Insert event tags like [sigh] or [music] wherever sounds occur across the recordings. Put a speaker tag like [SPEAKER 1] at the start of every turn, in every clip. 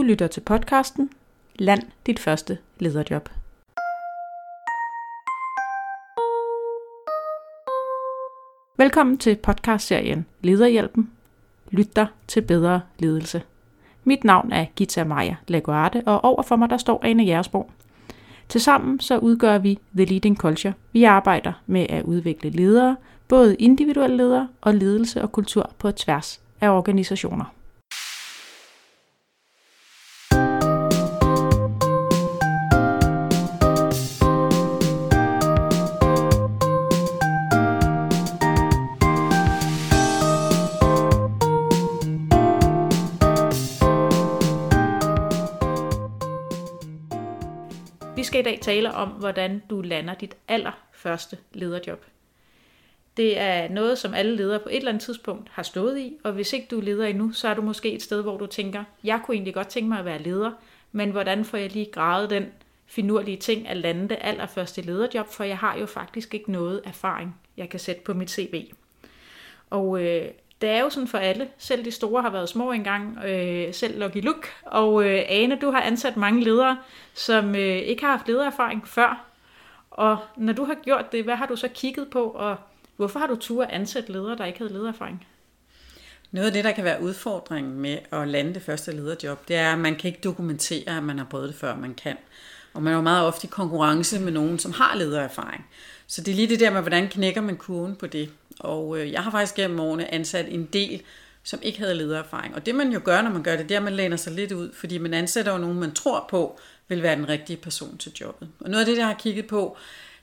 [SPEAKER 1] Du lytter til podcasten Land dit første lederjob. Velkommen til podcastserien Lederhjælpen. Lyt dig til bedre ledelse. Mit navn er Gita Maja Laguarte, og overfor mig der står Ane Jægersborg. Tilsammen så udgør vi The Leading Culture. Vi arbejder med at udvikle ledere, både individuelle ledere og ledelse og kultur på tværs af organisationer. I dag tale om, hvordan du lander dit allerførste lederjob. Det er noget, som alle ledere på et eller andet tidspunkt har stået i, og hvis ikke du er leder endnu, så er du måske et sted, hvor du tænker, jeg kunne egentlig godt tænke mig at være leder, men hvordan får jeg lige gravet den finurlige ting at lande det allerførste lederjob, for jeg har jo faktisk ikke noget erfaring, jeg kan sætte på mit CV. Og øh, det er jo sådan for alle. Selv de store har været små engang. Øh, selv Lucky Luke. Og øh, Ane, du har ansat mange ledere, som øh, ikke har haft ledererfaring før. Og når du har gjort det, hvad har du så kigget på, og hvorfor har du tur at ansætte ledere, der ikke havde ledererfaring?
[SPEAKER 2] Noget af det, der kan være udfordringen med at lande det første lederjob, det er, at man kan ikke dokumentere, at man har prøvet det før, man kan. Og man er jo meget ofte i konkurrence med nogen, som har ledererfaring. Så det er lige det der med, hvordan knækker man kurven på det. Og øh, jeg har faktisk gennem årene ansat en del, som ikke havde ledererfaring. Og det man jo gør, når man gør det, det er, at man læner sig lidt ud, fordi man ansætter jo nogen, man tror på, vil være den rigtige person til jobbet. Og noget af det, jeg har kigget på,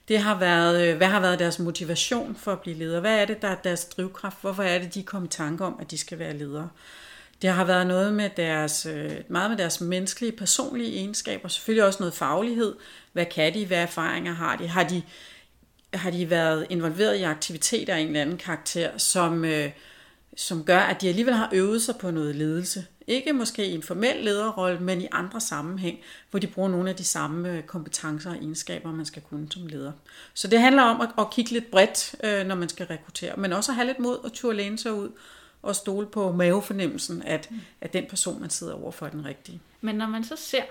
[SPEAKER 2] det har været, øh, hvad har været deres motivation for at blive leder? Hvad er det, der er deres drivkraft? Hvorfor er det, de kom i tanke om, at de skal være ledere? Det har været noget med deres, øh, meget med deres menneskelige, personlige egenskaber, selvfølgelig også noget faglighed. Hvad kan de? Hvad erfaringer har de? Har de, har de været involveret i aktiviteter af en eller anden karakter, som, øh, som gør, at de alligevel har øvet sig på noget ledelse. Ikke måske i en formel lederrolle, men i andre sammenhæng, hvor de bruger nogle af de samme øh, kompetencer og egenskaber, man skal kunne som leder. Så det handler om at, at kigge lidt bredt, øh, når man skal rekruttere, men også at have lidt mod og turde læne sig ud og stole på mavefornemmelsen, at, at den person, man sidder overfor, er den rigtige.
[SPEAKER 1] Men når man så ser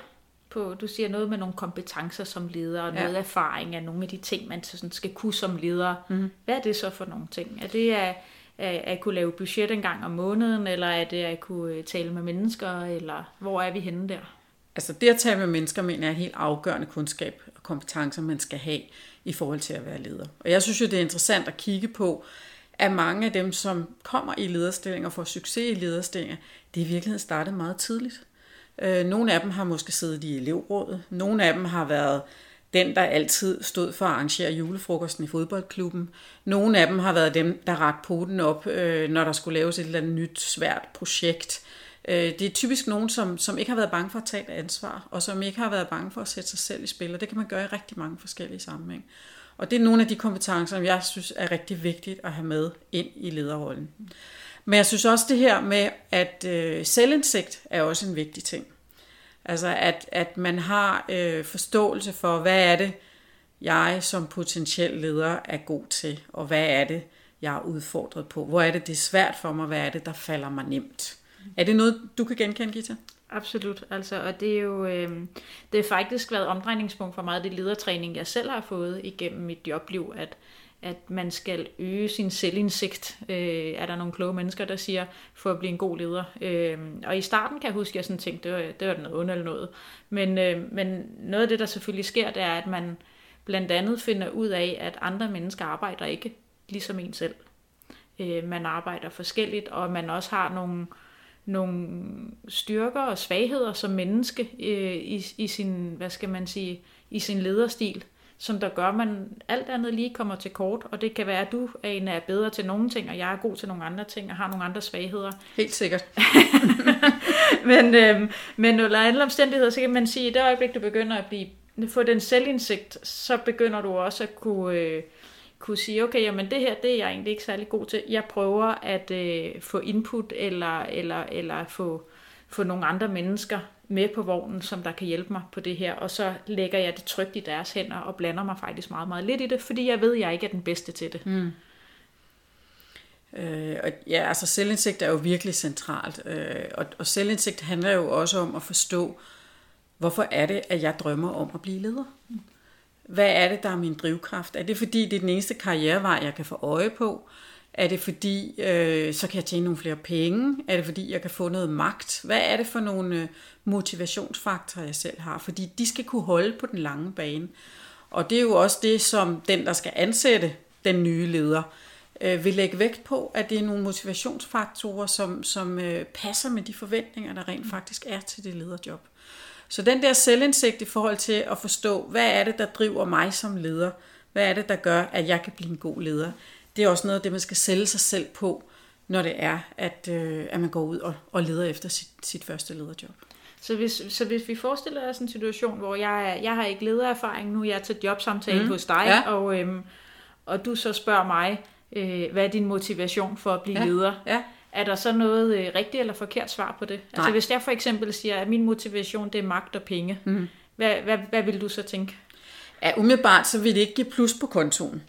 [SPEAKER 1] på, du siger noget med nogle kompetencer som leder, og noget ja. erfaring af nogle af de ting, man sådan skal kunne som leder. Mm. Hvad er det så for nogle ting? Er det at, at, at kunne lave budget en gang om måneden, eller er det at kunne øh, tale med mennesker, eller hvor er vi henne der?
[SPEAKER 2] Altså det at tale med mennesker, mener jeg er helt afgørende kundskab og kompetencer, man skal have i forhold til at være leder. Og jeg synes jo, det er interessant at kigge på, at mange af dem, som kommer i lederstillinger og får succes i lederstillinger, det er i virkeligheden startet meget tidligt. Øh, nogle af dem har måske siddet i elevrådet. Nogle af dem har været den, der altid stod for at arrangere julefrokosten i fodboldklubben. Nogle af dem har været dem, der rakte poten op, øh, når der skulle laves et eller andet nyt, svært projekt. Øh, det er typisk nogen, som, som ikke har været bange for at tage et ansvar, og som ikke har været bange for at sætte sig selv i spil, og det kan man gøre i rigtig mange forskellige sammenhæng. Og det er nogle af de kompetencer, som jeg synes er rigtig vigtigt at have med ind i lederrollen. Men jeg synes også det her med, at øh, selvindsigt er også en vigtig ting. Altså at, at man har øh, forståelse for, hvad er det, jeg som potentiel leder er god til, og hvad er det, jeg er udfordret på. Hvor er det, det er svært for mig, hvad er det, der falder mig nemt. Er det noget, du kan genkende, Gita?
[SPEAKER 1] Absolut, altså, og det er jo øh, det er faktisk været omdrejningspunkt for meget af det ledertræning, jeg selv har fået igennem mit jobliv, at at man skal øge sin selvindsigt, øh, er der nogle kloge mennesker, der siger, for at blive en god leder. Øh, og i starten kan jeg huske, at jeg sådan tænkte, det var, det var noget ondt eller noget. Men, øh, men noget af det, der selvfølgelig sker, det er, at man blandt andet finder ud af, at andre mennesker arbejder ikke ligesom en selv. Øh, man arbejder forskelligt, og man også har nogle, nogle styrker og svagheder som menneske øh, i, i sin, hvad skal man sige, i sin lederstil som der gør, at man alt andet lige kommer til kort, og det kan være, at du en er bedre til nogle ting, og jeg er god til nogle andre ting, og har nogle andre svagheder.
[SPEAKER 2] Helt sikkert. [laughs]
[SPEAKER 1] men, øhm, men under andre omstændigheder, så kan man sige, at i det øjeblik, du begynder at blive, få den selvindsigt, så begynder du også at kunne, øh, kunne sige, okay, jamen det her, det er jeg egentlig ikke særlig god til. Jeg prøver at øh, få input, eller, eller, eller få, få nogle andre mennesker med på vognen, som der kan hjælpe mig på det her, og så lægger jeg det trygt i deres hænder og blander mig faktisk meget, meget lidt i det, fordi jeg ved, at jeg ikke er den bedste til det. Mm.
[SPEAKER 2] Øh, og ja, altså selvindsigt er jo virkelig centralt, øh, og, og selvindsigt handler jo også om at forstå, hvorfor er det, at jeg drømmer om at blive leder? Hvad er det, der er min drivkraft? Er det fordi, det er den eneste karrierevej, jeg kan få øje på? Er det fordi, øh, så kan jeg tjene nogle flere penge? Er det fordi, jeg kan få noget magt? Hvad er det for nogle øh, motivationsfaktorer, jeg selv har? Fordi de skal kunne holde på den lange bane. Og det er jo også det, som den, der skal ansætte den nye leder, øh, vil lægge vægt på, at det er nogle motivationsfaktorer, som, som øh, passer med de forventninger, der rent faktisk er til det lederjob. Så den der selvindsigt i forhold til at forstå, hvad er det, der driver mig som leder? Hvad er det, der gør, at jeg kan blive en god leder? Det er også noget af det, man skal sælge sig selv på, når det er, at, øh, at man går ud og, og leder efter sit, sit første lederjob.
[SPEAKER 1] Så hvis, så hvis vi forestiller os en situation, hvor jeg, jeg har ikke ledererfaring, nu er jeg til jobsamtale mm. hos dig, ja. og, øhm, og du så spørger mig, øh, hvad er din motivation for at blive ja. leder? Ja. Er der så noget øh, rigtigt eller forkert svar på det? Altså, Nej. Altså hvis jeg for eksempel siger, at min motivation det er magt og penge, mm. hvad, hvad, hvad vil du så tænke?
[SPEAKER 2] Ja, umiddelbart så vil det ikke give plus på kontoen.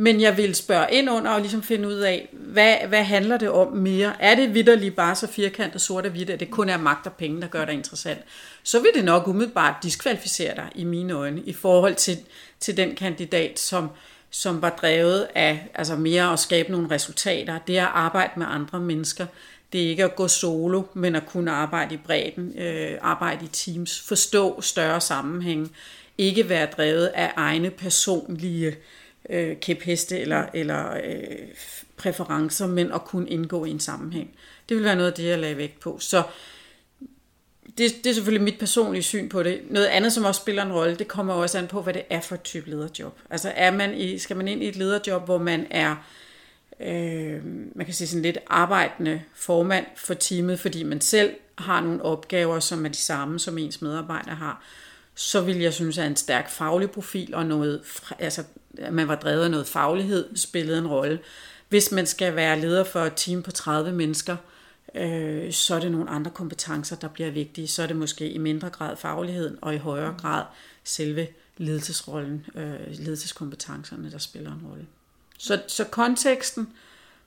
[SPEAKER 2] Men jeg vil spørge ind under og ligesom finde ud af, hvad, hvad handler det om mere? Er det vidderligt bare så firkantet sort og hvidt, at det kun er magt og penge, der gør det interessant? Så vil det nok umiddelbart diskvalificere dig i mine øjne i forhold til, til den kandidat, som, som var drevet af altså mere at skabe nogle resultater. Det er at arbejde med andre mennesker. Det er ikke at gå solo, men at kunne arbejde i bredden, øh, arbejde i teams, forstå større sammenhæng, ikke være drevet af egne personlige øh, Øh, kæpheste eller, eller øh, præferencer, men at kunne indgå i en sammenhæng. Det vil være noget af det, jeg lagde vægt på. Så det, det er selvfølgelig mit personlige syn på det. Noget andet, som også spiller en rolle, det kommer også an på, hvad det er for et type lederjob. Altså er man i, skal man ind i et lederjob, hvor man er øh, man kan sige sådan lidt arbejdende formand for teamet, fordi man selv har nogle opgaver, som er de samme, som ens medarbejdere har, så vil jeg synes, at en stærk faglig profil og noget, altså at man var drevet af noget faglighed, spillede en rolle. Hvis man skal være leder for et team på 30 mennesker, øh, så er det nogle andre kompetencer, der bliver vigtige. Så er det måske i mindre grad fagligheden, og i højere grad selve ledelsesrollen, øh, ledelseskompetencerne, der spiller en rolle. Så, så konteksten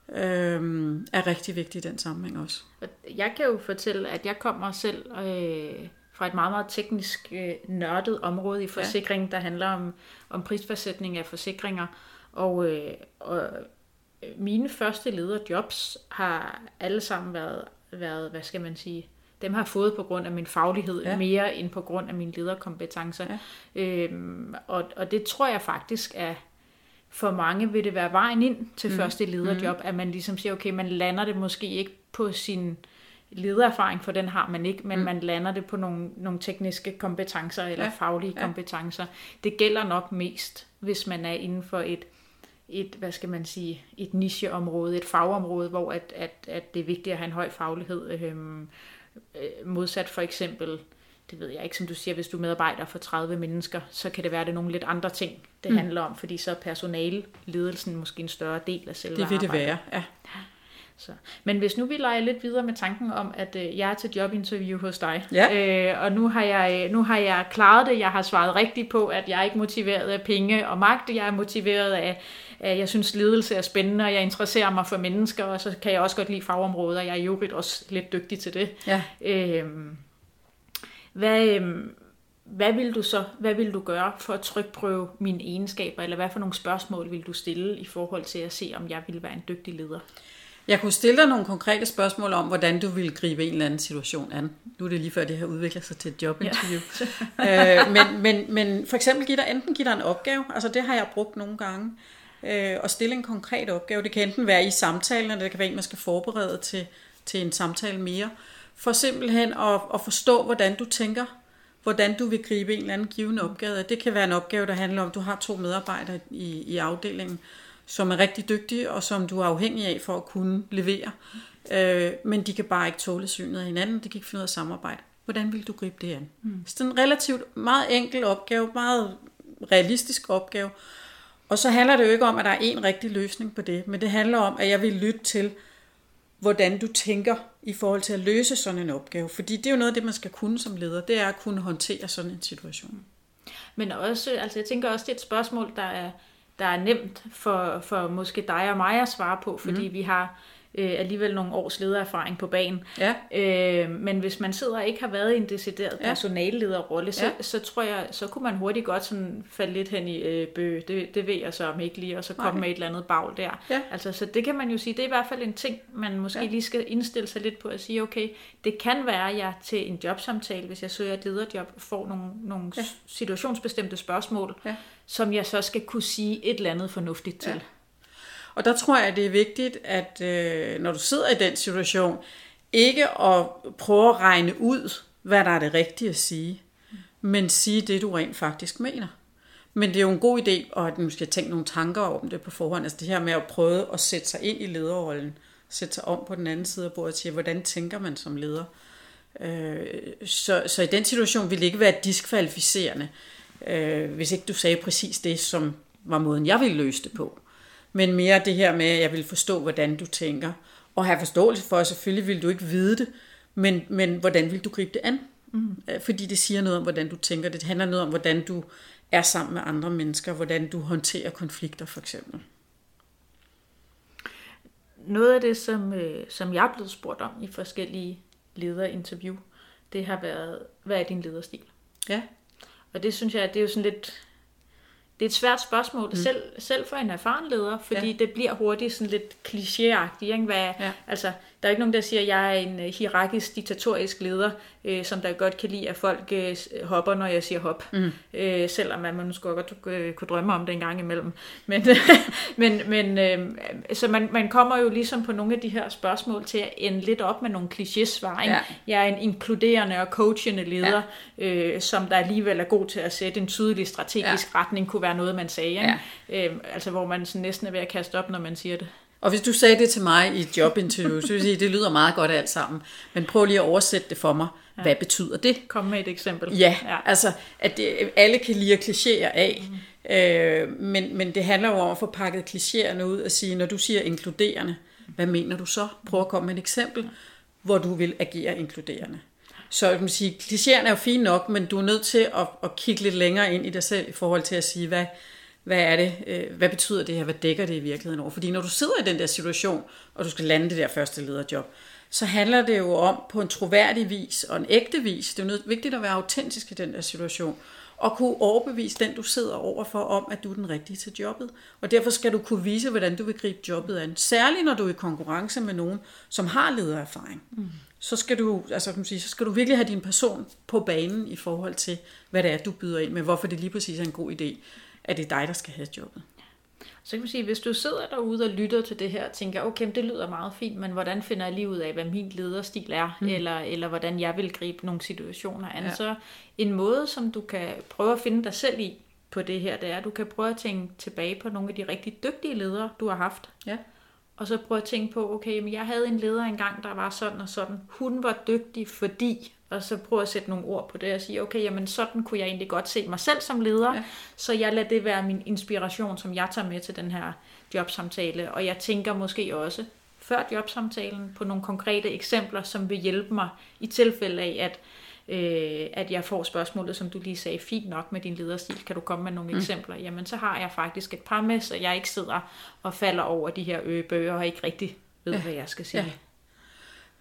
[SPEAKER 2] øh, er rigtig vigtig i den sammenhæng også.
[SPEAKER 1] Jeg kan jo fortælle, at jeg kommer selv øh, fra et meget, meget teknisk øh, nørdet område i forsikring, ja. der handler om, om prisforsætning af forsikringer. Og, øh, og mine første lederjobs har alle sammen været, været, hvad skal man sige, dem har jeg fået på grund af min faglighed, ja. mere end på grund af mine lederkompetencer. Ja. Øhm, og, og det tror jeg faktisk er, for mange vil det være vejen ind til mm. første lederjob, mm. at man ligesom siger, okay, man lander det måske ikke på sin ledererfaring, for den har man ikke, men mm. man lander det på nogle, nogle tekniske kompetencer eller ja. faglige ja. kompetencer. Det gælder nok mest, hvis man er inden for et et, hvad skal man sige, et nicheområde, et fagområde, hvor at, at, at det er vigtigt at have en høj faglighed. Øhm, øh, modsat for eksempel, det ved jeg ikke, som du siger, hvis du er medarbejder for 30 mennesker, så kan det være, at det er nogle lidt andre ting, det mm. handler om, fordi så er personaleledelsen måske en større del af selve
[SPEAKER 2] Det vil
[SPEAKER 1] arbejdet.
[SPEAKER 2] det være, ja.
[SPEAKER 1] Så. Men hvis nu vi leger lidt videre med tanken om, at øh, jeg er til jobinterview hos dig,
[SPEAKER 2] ja.
[SPEAKER 1] øh, og nu har, jeg, nu har jeg klaret det, jeg har svaret rigtigt på, at jeg er ikke motiveret af penge og magt, jeg er motiveret af, at jeg synes ledelse er spændende, og jeg interesserer mig for mennesker, og så kan jeg også godt lide fagområder, jeg er jo også lidt dygtig til det.
[SPEAKER 2] Ja.
[SPEAKER 1] Øh, hvad, øh, hvad vil du så, hvad vil du gøre for at trykprøve mine egenskaber, eller hvad for nogle spørgsmål vil du stille i forhold til at se, om jeg vil være en dygtig leder?
[SPEAKER 2] Jeg kunne stille dig nogle konkrete spørgsmål om, hvordan du ville gribe en eller anden situation an. Nu er det lige før, det her udvikler sig til et jobinterview. Ja. [laughs] øh, men, men, men for eksempel give dig, enten give dig en opgave, altså det har jeg brugt nogle gange, øh, og stille en konkret opgave. Det kan enten være i samtalen, eller det kan være en, man skal forberede til, til en samtale mere. For simpelthen at, at forstå, hvordan du tænker, hvordan du vil gribe en eller anden given opgave. Det kan være en opgave, der handler om, at du har to medarbejdere i, i afdelingen, som er rigtig dygtige, og som du er afhængig af for at kunne levere. Øh, men de kan bare ikke tåle synet af hinanden, de kan ikke finde ud af at samarbejde. Hvordan vil du gribe det an? Mm. Så det er en relativt meget enkel opgave, meget realistisk opgave. Og så handler det jo ikke om, at der er en rigtig løsning på det, men det handler om, at jeg vil lytte til, hvordan du tænker i forhold til at løse sådan en opgave. Fordi det er jo noget af det, man skal kunne som leder, det er at kunne håndtere sådan en situation.
[SPEAKER 1] Men også, altså jeg tænker også, det er et spørgsmål, der er der er nemt for, for måske dig og mig at svare på, fordi mm. vi har øh, alligevel nogle års ledererfaring på banen.
[SPEAKER 2] Ja.
[SPEAKER 1] Øh, men hvis man sidder og ikke har været i en decideret
[SPEAKER 2] Ja.
[SPEAKER 1] personallederrolle, så,
[SPEAKER 2] Ja.
[SPEAKER 1] så tror jeg, så kunne man hurtigt godt sådan falde lidt hen i øh, bø, det, det ved jeg så om ikke lige, og så komme
[SPEAKER 2] Nej.
[SPEAKER 1] med et eller andet bagl der.
[SPEAKER 2] Ja.
[SPEAKER 1] Altså, så det kan man jo sige, det er i hvert fald en ting, man måske
[SPEAKER 2] Ja.
[SPEAKER 1] lige skal indstille sig lidt på at sige, okay, det kan være, at jeg til en jobsamtale, hvis jeg søger et lederjob, får nogle, nogle
[SPEAKER 2] Ja.
[SPEAKER 1] ja. situationsbestemte spørgsmål,
[SPEAKER 2] Ja.
[SPEAKER 1] som jeg så skal kunne sige et eller andet fornuftigt til.
[SPEAKER 2] Ja. Og der tror jeg, det er vigtigt, at øh, når du sidder i den situation, ikke at prøve at regne ud, hvad der er det rigtige at sige, men sige det, du rent faktisk mener. Men det er jo en god idé, og at man skal tænke nogle tanker om det på forhånd. Altså det her med at prøve at sætte sig ind i lederrollen, sætte sig om på den anden side af bordet og sige, hvordan tænker man som leder? Øh, så, så i den situation ville det ikke være diskvalificerende, øh, hvis ikke du sagde præcis det, som var måden, jeg ville løse det på. Men mere det her med, at jeg vil forstå, hvordan du tænker. Og have forståelse for, at selvfølgelig vil du ikke vide det, men, men hvordan vil du gribe det an? Mm. Fordi det siger noget om, hvordan du tænker. Det handler noget om, hvordan du er sammen med andre mennesker, hvordan du håndterer konflikter for eksempel.
[SPEAKER 1] Noget af det, som, øh, som jeg er blevet spurgt om i forskellige lederinterview, det har været, hvad er din lederstil?
[SPEAKER 2] Ja,
[SPEAKER 1] Og det synes jeg, det er jo sådan lidt... Det er et svært spørgsmål, mm. selv, selv for en erfaren leder, fordi
[SPEAKER 2] Ja.
[SPEAKER 1] det bliver hurtigt sådan lidt klichéagtigt. Ikke? Hvad,
[SPEAKER 2] Ja.
[SPEAKER 1] Altså, der er ikke nogen, der siger, at jeg er en uh, hierarkisk, diktatorisk leder, øh, som der godt kan lide, at folk øh, hopper, når jeg siger hop. Mm. Øh, selvom at man måske godt øh, kunne drømme om det en gang imellem. Men, [laughs] men, men øh, så man, man kommer jo ligesom på nogle af de her spørgsmål til at ende lidt op med nogle kliché-svar.
[SPEAKER 2] Ja.
[SPEAKER 1] Jeg er en inkluderende og coachende leder, ja. øh, som der alligevel er god til at sætte en tydelig strategisk ja. retning, kunne være noget, man sagde. Ikke? Ja. Øh, altså, hvor man sådan næsten er ved at kaste op, når man siger det.
[SPEAKER 2] Og hvis du sagde det til mig i et jobinterview, så vil jeg sige, det lyder meget godt alt sammen. Men prøv lige at oversætte det for mig. Hvad betyder det?
[SPEAKER 1] Kom med et eksempel.
[SPEAKER 2] Ja, ja. altså at det, alle kan lide klichéer af, mm. øh, men, men det handler jo om at få pakket klichéerne ud og sige, når du siger inkluderende, hvad mener du så? Prøv at komme med et eksempel, hvor du vil agere inkluderende. Så jeg kan sige, klichéerne er jo fine nok, men du er nødt til at, at kigge lidt længere ind i dig selv i forhold til at sige, hvad, hvad er det, øh, hvad betyder det her, hvad dækker det i virkeligheden over? Fordi når du sidder i den der situation, og du skal lande det der første lederjob, så handler det jo om på en troværdig vis og en ægte vis. Det er jo vigtigt at være autentisk i den der situation. Og kunne overbevise den, du sidder overfor, om, at du er den rigtige til jobbet. Og derfor skal du kunne vise, hvordan du vil gribe jobbet an. Særligt når du er i konkurrence med nogen, som har ledererfaring. Mm. Så, skal du, altså, kan man sige, så skal du virkelig have din person på banen i forhold til, hvad det er, du byder ind med. Hvorfor det lige præcis er en god idé, at det er dig, der skal have jobbet.
[SPEAKER 1] Så kan man sige, hvis du sidder derude og lytter til det her og tænker, okay, det lyder meget fint, men hvordan finder jeg lige ud af, hvad min lederstil er, mm. eller, eller hvordan jeg vil gribe nogle situationer an.
[SPEAKER 2] Ja.
[SPEAKER 1] Så en måde, som du kan prøve at finde dig selv i på det her, det er, at du kan prøve at tænke tilbage på nogle af de rigtig dygtige ledere, du har haft.
[SPEAKER 2] Ja.
[SPEAKER 1] Og så prøve at tænke på, okay, men jeg havde en leder engang, der var sådan og sådan. Hun var dygtig, fordi... Og så prøve at sætte nogle ord på det og sige, okay, jamen sådan kunne jeg egentlig godt se mig selv som leder.
[SPEAKER 2] Ja.
[SPEAKER 1] Så jeg lader det være min inspiration, som jeg tager med til den her jobsamtale. Og jeg tænker måske også, før jobsamtalen, på nogle konkrete eksempler, som vil hjælpe mig i tilfælde af, at øh, at jeg får spørgsmålet, som du lige sagde, fint nok med din lederstil, kan du komme med nogle mm. eksempler? Jamen, så har jeg faktisk et par med, så jeg ikke sidder og falder over de her øgebøger og ikke rigtig ved, ja. hvad jeg skal sige.
[SPEAKER 2] Ja.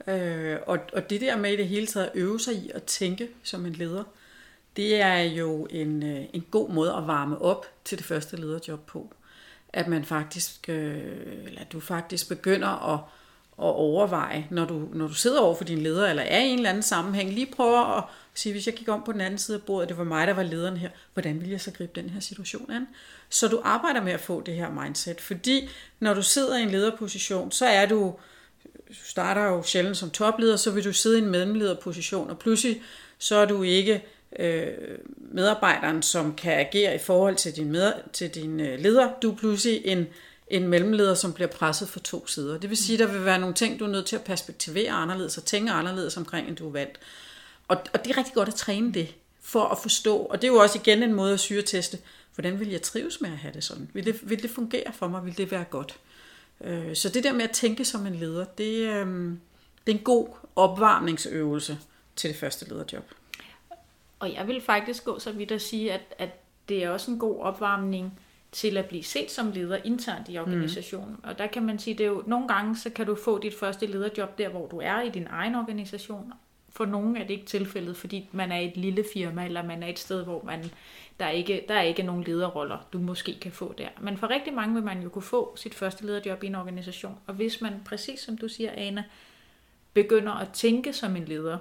[SPEAKER 2] Øh, og, og det der med i det hele taget at øve sig i at tænke som en leder, det er jo en, øh, en god måde at varme op til det første lederjob på. At man faktisk, øh, eller du faktisk begynder at, at overveje, når du, når du sidder over for din leder, eller er i en eller anden sammenhæng, lige prøver at sige, hvis jeg gik om på den anden side af bordet, det var mig, der var lederen her, hvordan vil jeg så gribe den her situation an? Så du arbejder med at få det her mindset, fordi når du sidder i en lederposition, så er du, du starter jo sjældent som topleder, så vil du sidde i en mellemlederposition, og pludselig så er du ikke øh, medarbejderen, som kan agere i forhold til din, med, til din øh, leder. Du er pludselig en, en mellemleder, som bliver presset fra to sider. Det vil sige, der vil være nogle ting, du er nødt til at perspektivere anderledes og tænke anderledes omkring, end du er vant. Og, og det er rigtig godt at træne det, for at forstå. Og det er jo også igen en måde at syreteste, hvordan vil jeg trives med at have det sådan? Vil det, vil det fungere for mig? Vil det være godt? Øh, Så det der med at tænke som en leder, det, øh, det er en god opvarmningsøvelse til det første lederjob.
[SPEAKER 1] Og jeg vil faktisk gå så vidt at sige, at, at det er også en god opvarmning til at blive set som leder internt i organisationen. Mm. Og der kan man sige, det er jo nogle gange, så kan du få dit første lederjob der, hvor du er i din egen organisation. For nogle er det ikke tilfældet, fordi man er et lille firma, eller man er et sted, hvor man, der, er ikke, der er ikke nogen lederroller, du måske kan få der. Men for rigtig mange vil man jo kunne få sit første lederjob i en organisation. Og hvis man, præcis som du siger, Ana, begynder at tænke som en leder,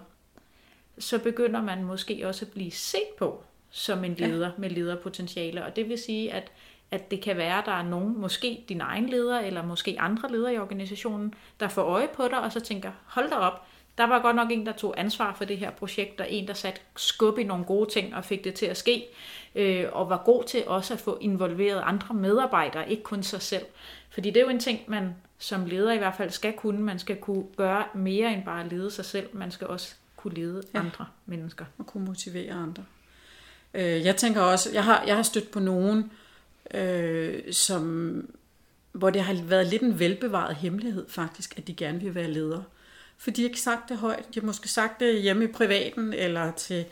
[SPEAKER 1] så begynder man måske også at blive set på som en leder ja. med lederpotentiale. Og det vil sige, at, at det kan være, at der er nogen, måske din egen leder, eller måske andre ledere i organisationen, der får øje på dig, og så tænker, hold da op, der var godt nok en, der tog ansvar for det her projekt, og en, der satte skub i nogle gode ting og fik det til at ske, øh, og var god til også at få involveret andre medarbejdere, ikke kun sig selv. Fordi det er jo en ting, man som leder i hvert fald skal kunne. Man skal kunne gøre mere end bare at lede sig selv. Man skal også kunne lede ja. andre mennesker.
[SPEAKER 2] Og kunne motivere andre. Øh, jeg tænker også, jeg har, jeg har stødt på nogen, øh, som, hvor det har været lidt en velbevaret hemmelighed faktisk, at de gerne vil være ledere. For de har ikke sagt det højt. De har måske sagt det hjemme i privaten, eller til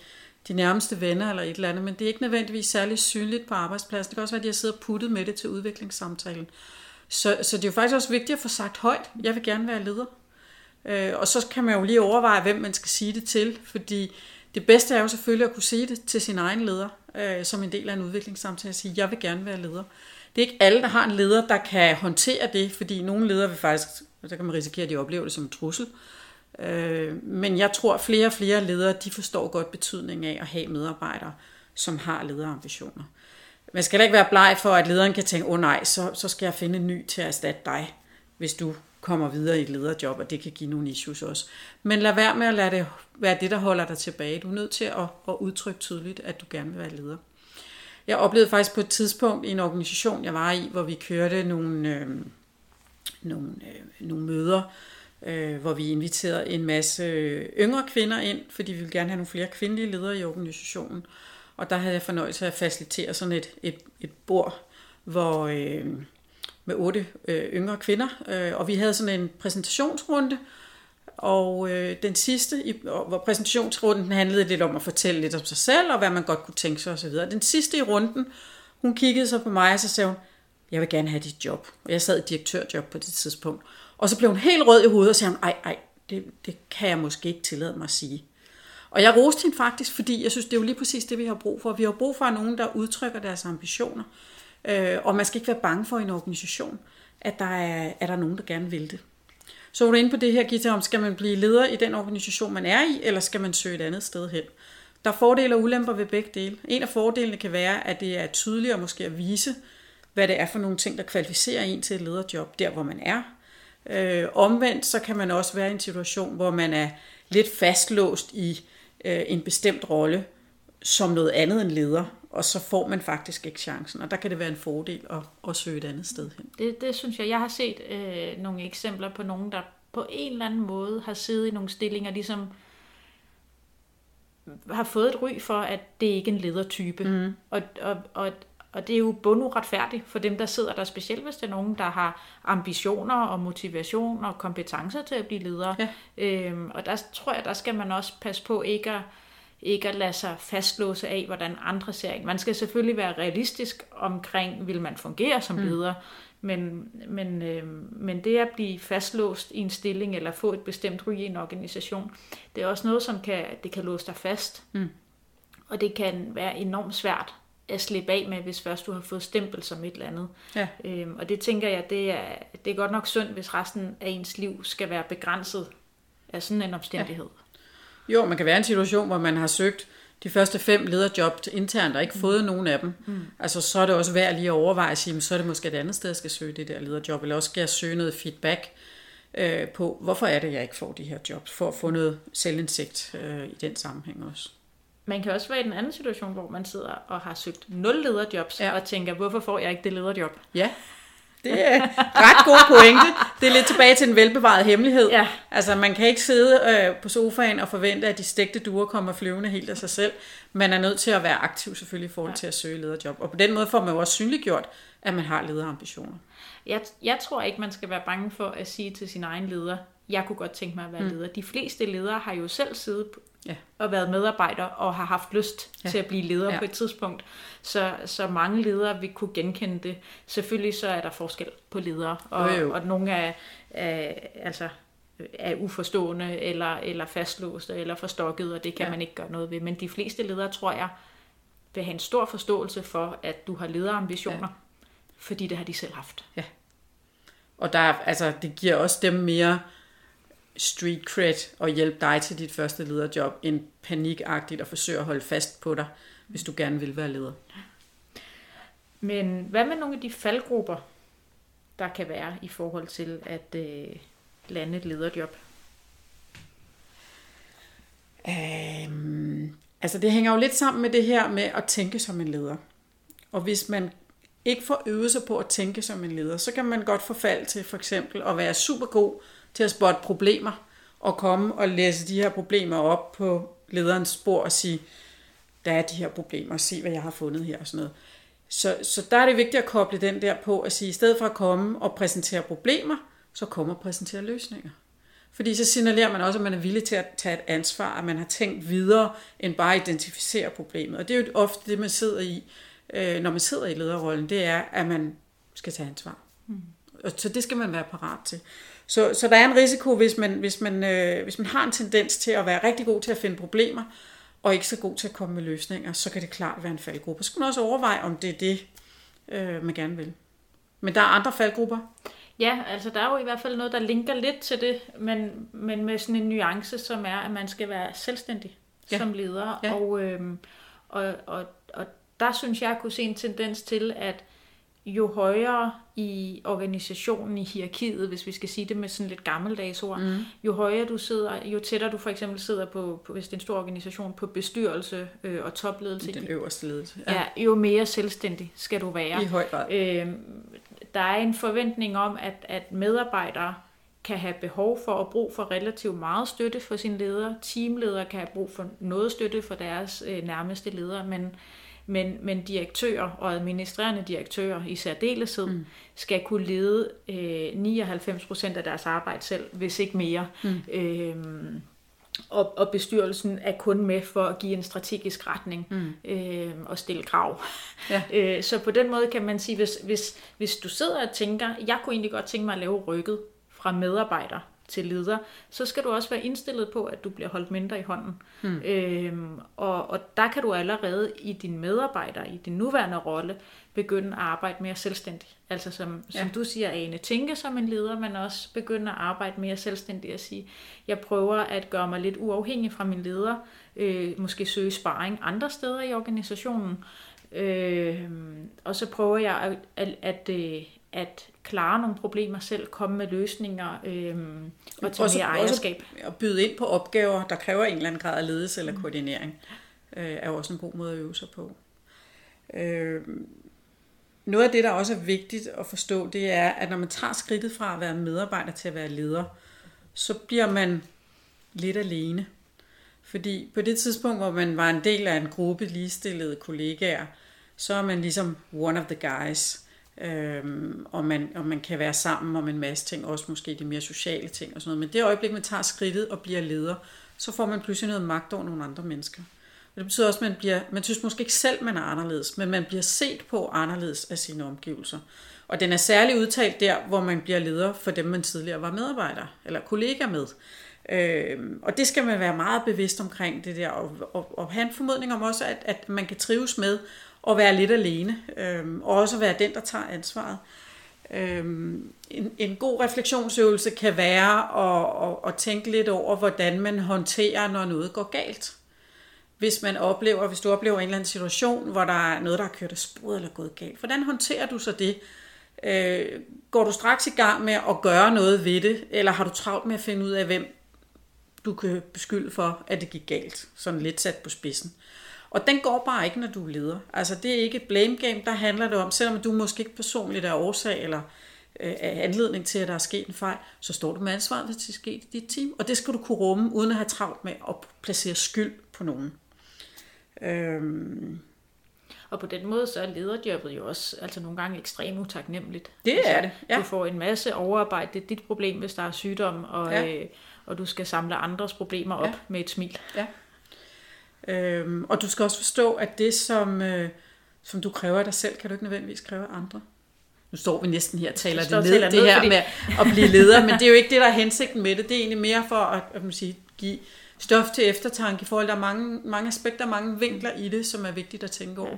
[SPEAKER 2] de nærmeste venner, eller et eller andet, men det er ikke nødvendigvis særlig synligt på arbejdspladsen. Det kan også være, at de har siddet og puttet med det til udviklingssamtalen. Så, så det er jo faktisk også vigtigt at få sagt højt, jeg vil gerne være leder. Øh, og så kan man jo lige overveje, hvem man skal sige det til, fordi det bedste er jo selvfølgelig at kunne sige det til sin egen leder, øh, som en del af en udviklingssamtale, at sige, jeg vil gerne være leder. Det er ikke alle, der har en leder, der kan håndtere det, fordi nogle ledere vil faktisk, der kan man risikere, at de oplever det som en trussel. Øh, men jeg tror, at flere og flere ledere, de forstår godt betydningen af at have medarbejdere, som har lederambitioner. Man skal ikke være bleg for, at lederen kan tænke, åh oh, nej, så, så skal jeg finde en ny til at erstatte dig, hvis du kommer videre i et lederjob, og det kan give nogle issues også. Men lad være med at lade det være det, der holder dig tilbage. Du er nødt til at, at udtrykke tydeligt, at du gerne vil være leder. Jeg oplevede faktisk på et tidspunkt i en organisation, jeg var i, hvor vi kørte nogle, øh, nogle, øh, nogle møder, øh, hvor vi inviterede en masse yngre kvinder ind, fordi vi ville gerne have nogle flere kvindelige ledere i organisationen. Og der havde jeg fornøjelse af at facilitere sådan et, et, et bord, hvor... Øh, med otte øh, yngre kvinder, øh, og vi havde sådan en præsentationsrunde, og øh, den sidste, i, hvor præsentationsrunden handlede lidt om at fortælle lidt om sig selv, og hvad man godt kunne tænke sig osv. Den sidste i runden, hun kiggede så på mig, og så sagde hun, jeg vil gerne have dit job. Og jeg sad i direktørjob på det tidspunkt. Og så blev hun helt rød i hovedet og sagde, ej, ej, det, det kan jeg måske ikke tillade mig at sige. Og jeg roste hende faktisk, fordi jeg synes, det er jo lige præcis det, vi har brug for. Vi har brug for nogen, der udtrykker deres ambitioner. Øh, og man skal ikke være bange for i en organisation, at der er, er der nogen, der gerne vil det. Så er du inde på det her, Gita, om skal man blive leder i den organisation, man er i, eller skal man søge et andet sted hen? Der er fordele og ulemper ved begge dele. En af fordelene kan være, at det er tydeligt måske at vise, hvad det er for nogle ting, der kvalificerer en til et lederjob, der hvor man er. Øh, omvendt så kan man også være i en situation, hvor man er lidt fastlåst i øh, en bestemt rolle som noget andet end leder og så får man faktisk ikke chancen, og der kan det være en fordel at, at søge et andet sted hen.
[SPEAKER 1] Det, det synes jeg. Jeg har set øh, nogle eksempler på nogen, der på en eller anden måde har siddet i nogle stillinger, ligesom har fået et ry for, at det ikke er en ledertype. Mm. Og, og, og, og det er jo bunduretfærdigt for dem, der sidder der, specielt hvis det er nogen, der har ambitioner og motivation og kompetencer til at blive ledere. Ja. Øhm, og der tror jeg, der skal man også passe på ikke at ikke at lade sig fastlåse af, hvordan andre ser en. Man skal selvfølgelig være realistisk omkring, vil man fungere som mm. leder, mm. men, men, øh, men det at blive fastlåst i en stilling eller få et bestemt ry i en organisation, det er også noget, som kan, det kan låse dig fast. Mm. Og det kan være enormt svært at slippe af med, hvis først du har fået stempel som et eller andet. Ja. Øhm, og det tænker jeg, det er, det er godt nok synd, hvis resten af ens liv skal være begrænset af sådan en omstændighed. Ja.
[SPEAKER 2] Jo, man kan være i en situation, hvor man har søgt de første fem lederjob internt og ikke mm. fået nogen af dem. Mm. Altså så er det også værd lige at overveje at sige, så er det måske et andet sted, jeg skal søge det der lederjob, eller også skal jeg søge noget feedback øh, på, hvorfor er det, jeg ikke får de her jobs, for at få noget selvindsigt øh, i den sammenhæng også.
[SPEAKER 1] Man kan også være i en anden situation, hvor man sidder og har søgt nul lederjobs, ja. og tænker, hvorfor får jeg ikke det lederjob?
[SPEAKER 2] Ja, det er ret god pointe. Det er lidt tilbage til en velbevaret hemmelighed. Ja. Altså, man kan ikke sidde øh, på sofaen og forvente, at de stegte duer kommer flyvende helt af sig selv. Man er nødt til at være aktiv selvfølgelig i forhold ja. til at søge lederjob. Og på den måde får man jo også synliggjort, at man har lederambitioner.
[SPEAKER 1] Jeg, jeg tror ikke, man skal være bange for at sige til sin egen leder, jeg kunne godt tænke mig at være
[SPEAKER 2] Mm.
[SPEAKER 1] leder. De fleste ledere har jo selv siddet
[SPEAKER 2] Ja.
[SPEAKER 1] og været medarbejder og har haft lyst
[SPEAKER 2] Ja.
[SPEAKER 1] til at blive leder
[SPEAKER 2] Ja.
[SPEAKER 1] på et tidspunkt. Så, så mange ledere vil kunne genkende det. Selvfølgelig så er der forskel på ledere, og,
[SPEAKER 2] Jo, jo.
[SPEAKER 1] og nogle er, er, altså, er uforstående, eller, eller fastlåste, eller forstokket, og det kan
[SPEAKER 2] Ja.
[SPEAKER 1] ja. man ikke gøre noget ved. Men de fleste ledere, tror jeg, vil have en stor forståelse for, at du har lederambitioner, ja. fordi det har de selv haft.
[SPEAKER 2] Og der, er- altså, det giver også dem mere street cred at hjælpe dig til dit første lederjob, end panikagtigt at forsøge at holde fast på dig, hvis du gerne vil være leder.
[SPEAKER 1] Men hvad med nogle af de faldgrupper, der kan være i forhold til at øh, lande et lederjob?
[SPEAKER 2] Øhm, altså det hænger jo lidt sammen med det her med at tænke som en leder. Og hvis man ikke får øvet sig på at tænke som en leder, så kan man godt forfalde til for eksempel at være super god til at spotte problemer, og komme og læse de her problemer op på lederens spor og sige, der er de her problemer, og se hvad jeg har fundet her og sådan noget. Så, så der er det vigtigt at koble den der på at sige, i stedet for at komme og præsentere problemer, så kommer og præsentere løsninger. Fordi så signalerer man også, at man er villig til at tage et ansvar, at man har tænkt videre end bare at identificere problemet. Og det er jo ofte det, man sidder i, øh, når man sidder i lederrollen, det er, at man skal tage ansvar. Mm. Så det skal man være parat til. Så, så der er en risiko, hvis man, hvis, man, øh, hvis man har en tendens til at være rigtig god til at finde problemer, og ikke så god til at komme med løsninger, så kan det klart være en faldgruppe. Så skal man også overveje, om det er det, øh, man gerne vil. Men der er andre faldgrupper.
[SPEAKER 1] Ja, altså der er jo i hvert fald noget, der linker lidt til det, men, men med sådan en nuance, som er, at man skal være selvstændig
[SPEAKER 2] Ja.
[SPEAKER 1] som leder.
[SPEAKER 2] Ja.
[SPEAKER 1] Og, og, og, og der synes jeg, jeg kunne se en tendens til, at jo højere i organisationen, i hierarkiet, hvis vi skal sige det med sådan lidt gammeldags ord, mm. jo højere du sidder, jo tættere du for eksempel sidder på, på hvis det er en stor organisation, på bestyrelse øh, og topledelse,
[SPEAKER 2] Den øverste ledelse.
[SPEAKER 1] ja, jo mere selvstændig skal du være.
[SPEAKER 2] I høj grad.
[SPEAKER 1] Øh, der er en forventning om, at, at medarbejdere kan have behov for og brug for relativt meget støtte for sine ledere. Teamledere kan have brug for noget støtte for deres øh, nærmeste ledere, men, men, men direktører og administrerende direktører i særdeleshed mm. skal kunne lede øh, 99% af deres arbejde selv, hvis ikke mere. Mm. Øh, og, og bestyrelsen er kun med for at give en strategisk retning mm. øh, og stille krav.
[SPEAKER 2] Ja. [laughs]
[SPEAKER 1] Øh, så på den måde kan man sige, hvis, hvis, hvis du sidder og tænker, jeg kunne egentlig godt tænke mig at lave rykket fra medarbejder til leder, så skal du også være indstillet på, at du bliver holdt mindre i hånden. Mm. Øhm, og, og der kan du allerede i din medarbejder, i din nuværende rolle, begynde at arbejde mere selvstændigt. Altså som, ja. som du siger, Ane, tænke som en leder, men også begynde at arbejde mere selvstændigt og sige, jeg prøver at gøre mig lidt uafhængig fra min leder, øh, måske søge sparring andre steder i organisationen, øh, og så prøver jeg at, at, at, øh, at klare nogle problemer selv, komme med løsninger øh, og tage
[SPEAKER 2] Også-
[SPEAKER 1] mere
[SPEAKER 2] også-
[SPEAKER 1] ejerskab.
[SPEAKER 2] At byde ind på opgaver, der kræver en eller anden grad af ledelse eller koordinering, øh, er også en god måde at øve sig på. Øh, noget af det, der også er vigtigt at forstå, det er, at når man tager skridtet fra at være medarbejder til at være leder, så bliver man lidt alene. Fordi på det tidspunkt, hvor man var en del af en gruppe ligestillede kollegaer, så er man ligesom one of the guys. Øhm, og, man, og man kan være sammen om en masse ting, også måske de mere sociale ting og sådan noget. Men det øjeblik, man tager skridtet og bliver leder, så får man pludselig noget magt over nogle andre mennesker. Og det betyder også, at man, bliver, man synes måske ikke selv, man er anderledes, men man bliver set på anderledes af sine omgivelser. Og den er særligt udtalt der, hvor man bliver leder for dem, man tidligere var medarbejder eller kollega med. Øhm, og det skal man være meget bevidst omkring det der, og, og, og have en formodning om også, at, at man kan trives med at være lidt alene, øhm, og også være den, der tager ansvaret. Øhm, en, en god refleksionsøvelse kan være at, at, at tænke lidt over, hvordan man håndterer, når noget går galt. Hvis man oplever, hvis du oplever en eller anden situation, hvor der er noget, der har kørt af sporet eller gået galt, hvordan håndterer du så det? Øh, går du straks i gang med at gøre noget ved det, eller har du travlt med at finde ud af, hvem du kan beskylde for, at det gik galt? Sådan lidt sat på spidsen. Og den går bare ikke, når du er leder. Altså det er ikke et blame game, der handler det om, selvom du måske ikke personligt er årsag eller øh, er anledning til, at der er sket en fejl, så står du med ansvaret, hvis det er sket i dit team. Og det skal du kunne rumme, uden at have travlt med at placere skyld på nogen. Øhm,
[SPEAKER 1] Og på den måde så er lederjobbet jo også altså nogle gange ekstremt utaknemmeligt.
[SPEAKER 2] Det
[SPEAKER 1] altså,
[SPEAKER 2] er det, ja.
[SPEAKER 1] Du får en masse overarbejde. Det er dit problem, hvis der er sygdom, og,
[SPEAKER 2] Ja.
[SPEAKER 1] øh, og du skal samle andres problemer op
[SPEAKER 2] Ja.
[SPEAKER 1] med et smil.
[SPEAKER 2] Ja. Øhm, og du skal også forstå, at det, som, øh, som du kræver af dig selv, kan du ikke nødvendigvis kræve af andre. Nu står vi næsten her og taler det ned,
[SPEAKER 1] taler
[SPEAKER 2] det her
[SPEAKER 1] fordi-
[SPEAKER 2] med at blive leder, men det er jo ikke det, der er hensigten med det. Det er egentlig mere for at, at man sige, give stof til eftertanke i forhold til, der er mange, mange aspekter, mange vinkler i det, som er vigtigt at tænke over.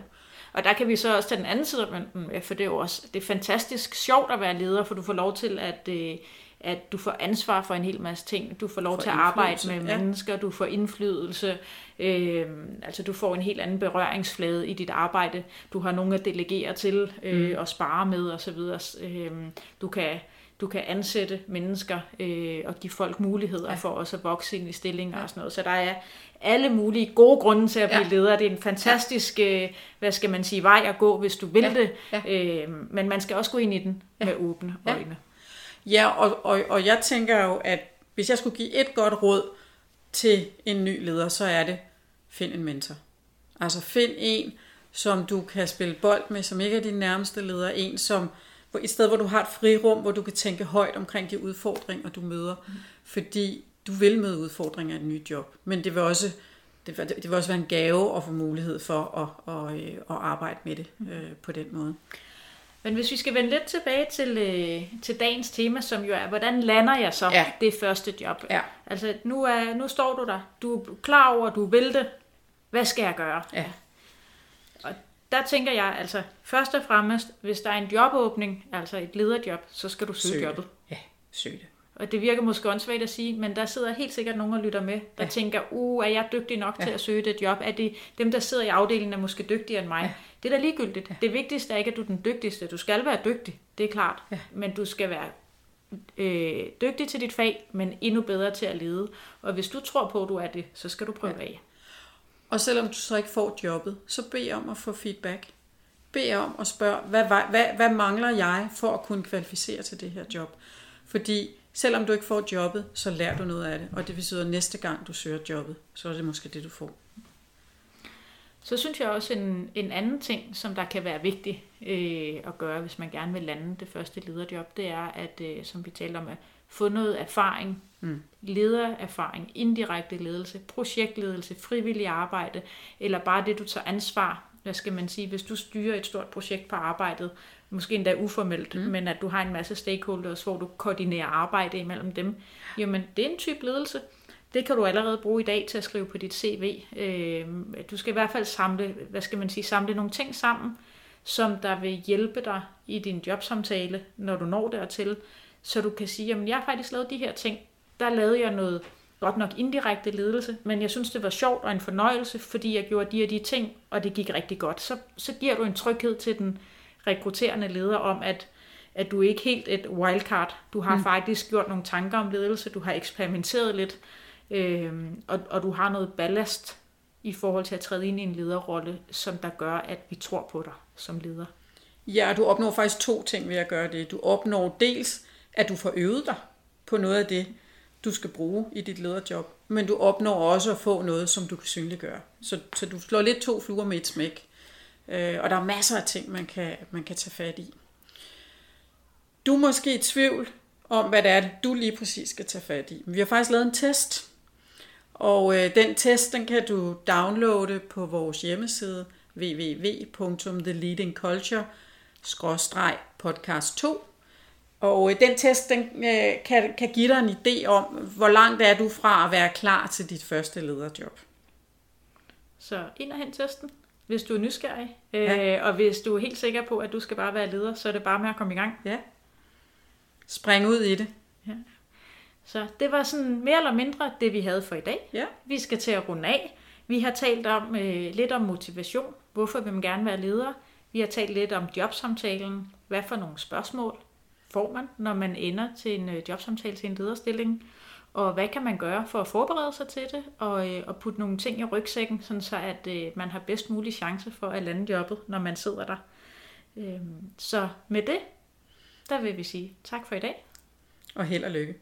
[SPEAKER 1] Og der kan vi så også tage den anden side af mønten med, for det er jo også det er fantastisk sjovt at være leder, for du får lov til at, øh, at du får ansvar for en hel masse ting. Du får lov
[SPEAKER 2] Får
[SPEAKER 1] til at arbejde med
[SPEAKER 2] ja.
[SPEAKER 1] mennesker, du får indflydelse, øh, altså du får en helt anden berøringsflade i dit arbejde. Du har nogen at delegere til øh,
[SPEAKER 2] Mm.
[SPEAKER 1] og spare med osv. Øh, du kan du kan ansætte mennesker øh, og give folk muligheder ja. For også at vokse ind i stillinger ja. og sådan noget. Så der er alle mulige gode grunde til at blive ja. Leder. Det er en fantastisk, øh, hvad skal man sige, vej at gå, hvis du vil
[SPEAKER 2] Ja.
[SPEAKER 1] det.
[SPEAKER 2] Ja.
[SPEAKER 1] Øh, men man skal også gå ind i den ja. med åbne øjne.
[SPEAKER 2] Ja, og, og, og jeg tænker jo, at hvis jeg skulle give et godt råd til en ny leder, så er det, find en mentor. Altså find en, som du kan spille bold med, som ikke er din nærmeste leder. En, som et sted, hvor du har et frirum, hvor du kan tænke højt omkring de udfordringer, du møder. Mm. Fordi du vil møde udfordringer i et nyt job. Men det vil også, det vil, det vil også være en gave at få mulighed for at, at, øh, at arbejde med det øh, på den måde.
[SPEAKER 1] Men hvis vi skal vende lidt tilbage til, øh, til dagens tema, som jo er, hvordan lander jeg så
[SPEAKER 2] Ja.
[SPEAKER 1] det første job?
[SPEAKER 2] Ja.
[SPEAKER 1] Altså, nu, er, nu står du der. Du er klar over, du vil det. Hvad skal jeg gøre?
[SPEAKER 2] Ja.
[SPEAKER 1] Og der tænker jeg, altså, først og fremmest, hvis der er en jobåbning, altså et lederjob, så skal du søge
[SPEAKER 2] Søg det.
[SPEAKER 1] jobbet.
[SPEAKER 2] Ja, søg det.
[SPEAKER 1] Og det virker måske åndssvagt at sige, men der sidder helt sikkert nogen og lytter med, der ja. Tænker, uh, er jeg dygtig nok ja. Til at søge det job? Er det dem, der sidder i afdelingen, er måske dygtigere end mig? Ja. Det er da ligegyldigt. Ja. Det vigtigste er ikke, at du er den dygtigste. Du skal være dygtig, det er klart.
[SPEAKER 2] Ja.
[SPEAKER 1] Men du skal være øh, dygtig til dit fag, men endnu bedre til at lede. Og hvis du tror på, at du er det, så skal du prøve ja. af.
[SPEAKER 2] Og selvom du så ikke får jobbet, så bed om at få feedback. Bed om at spørge, hvad, hvad, hvad, hvad mangler jeg for at kunne kvalificere til det her job? Fordi selvom du ikke får jobbet, så lærer du noget af det. Og det betyder, at næste gang du søger jobbet, så er det måske det, du får.
[SPEAKER 1] Så synes jeg også en, en anden ting, som der kan være vigtig øh, at gøre, hvis man gerne vil lande det første lederjob, det er, at øh, som vi talte om, at få noget erfaring,
[SPEAKER 2] Mm.
[SPEAKER 1] ledererfaring, indirekte ledelse, projektledelse, frivillig arbejde, eller bare det, du tager ansvar. Hvad skal man sige, hvis du styrer et stort projekt på arbejdet, måske endda uformelt, mm. men at du har en masse stakeholders, hvor du koordinerer arbejde imellem dem, jamen det er en type ledelse. Det kan du allerede bruge i dag til at skrive på dit CV. Øh, du skal i hvert fald samle, hvad skal man sige, samle nogle ting sammen, som der vil hjælpe dig i din jobsamtale, når du når dertil, så du kan sige, jamen jeg har faktisk lavet de her ting. Der lavede jeg noget godt nok indirekte ledelse, men jeg synes, det var sjovt og en fornøjelse, fordi jeg gjorde de og de ting, og det gik rigtig godt. Så, så giver du en tryghed til den rekrutterende leder om, at, at du ikke helt et wildcard. Du har mm. faktisk gjort nogle tanker om ledelse, du har eksperimenteret lidt, øh, og, og du har noget ballast i forhold til at træde ind i en lederrolle, som der gør, at vi tror på dig som leder.
[SPEAKER 2] Ja, du opnår faktisk to ting ved at gøre det. Du opnår dels, at du får øvet dig på noget af det, du skal bruge i dit lederjob, men du opnår også at få noget, som du kan synliggøre. Så, så du slår lidt to fluer med et smæk. Øh, og der er masser af ting, man kan, man kan tage fat i. Du er måske i tvivl om, hvad det er, du lige præcis skal tage fat i. Men vi har faktisk lavet en test, og øh, den test, den kan du downloade på vores hjemmeside www.theleadingculture-podcast 2. Og øh, den test, den øh, kan, kan give dig en idé om, hvor langt er du fra at være klar til dit første lederjob.
[SPEAKER 1] Så ind og hen testen, hvis du er nysgerrig.
[SPEAKER 2] Ja.
[SPEAKER 1] Øh, og hvis du er helt sikker på, at du skal bare være leder, så er det bare med at komme i gang.
[SPEAKER 2] Ja. Spring ud i det.
[SPEAKER 1] Så det var sådan mere eller mindre det, vi havde for i dag.
[SPEAKER 2] Ja.
[SPEAKER 1] Vi skal til at runde af. Vi har talt om øh, lidt om motivation. Hvorfor vil man gerne være leder? Vi har talt lidt om jobsamtalen. Hvad for nogle spørgsmål får man, når man ender til en øh, jobsamtale til en lederstilling? Og hvad kan man gøre for at forberede sig til det, og, øh, og putte nogle ting i rygsækken, sådan så at øh, man har bedst mulig chance for at lande jobbet, når man sidder der. Øh, så med det, der vil vi sige tak for i dag.
[SPEAKER 2] Og held og lykke.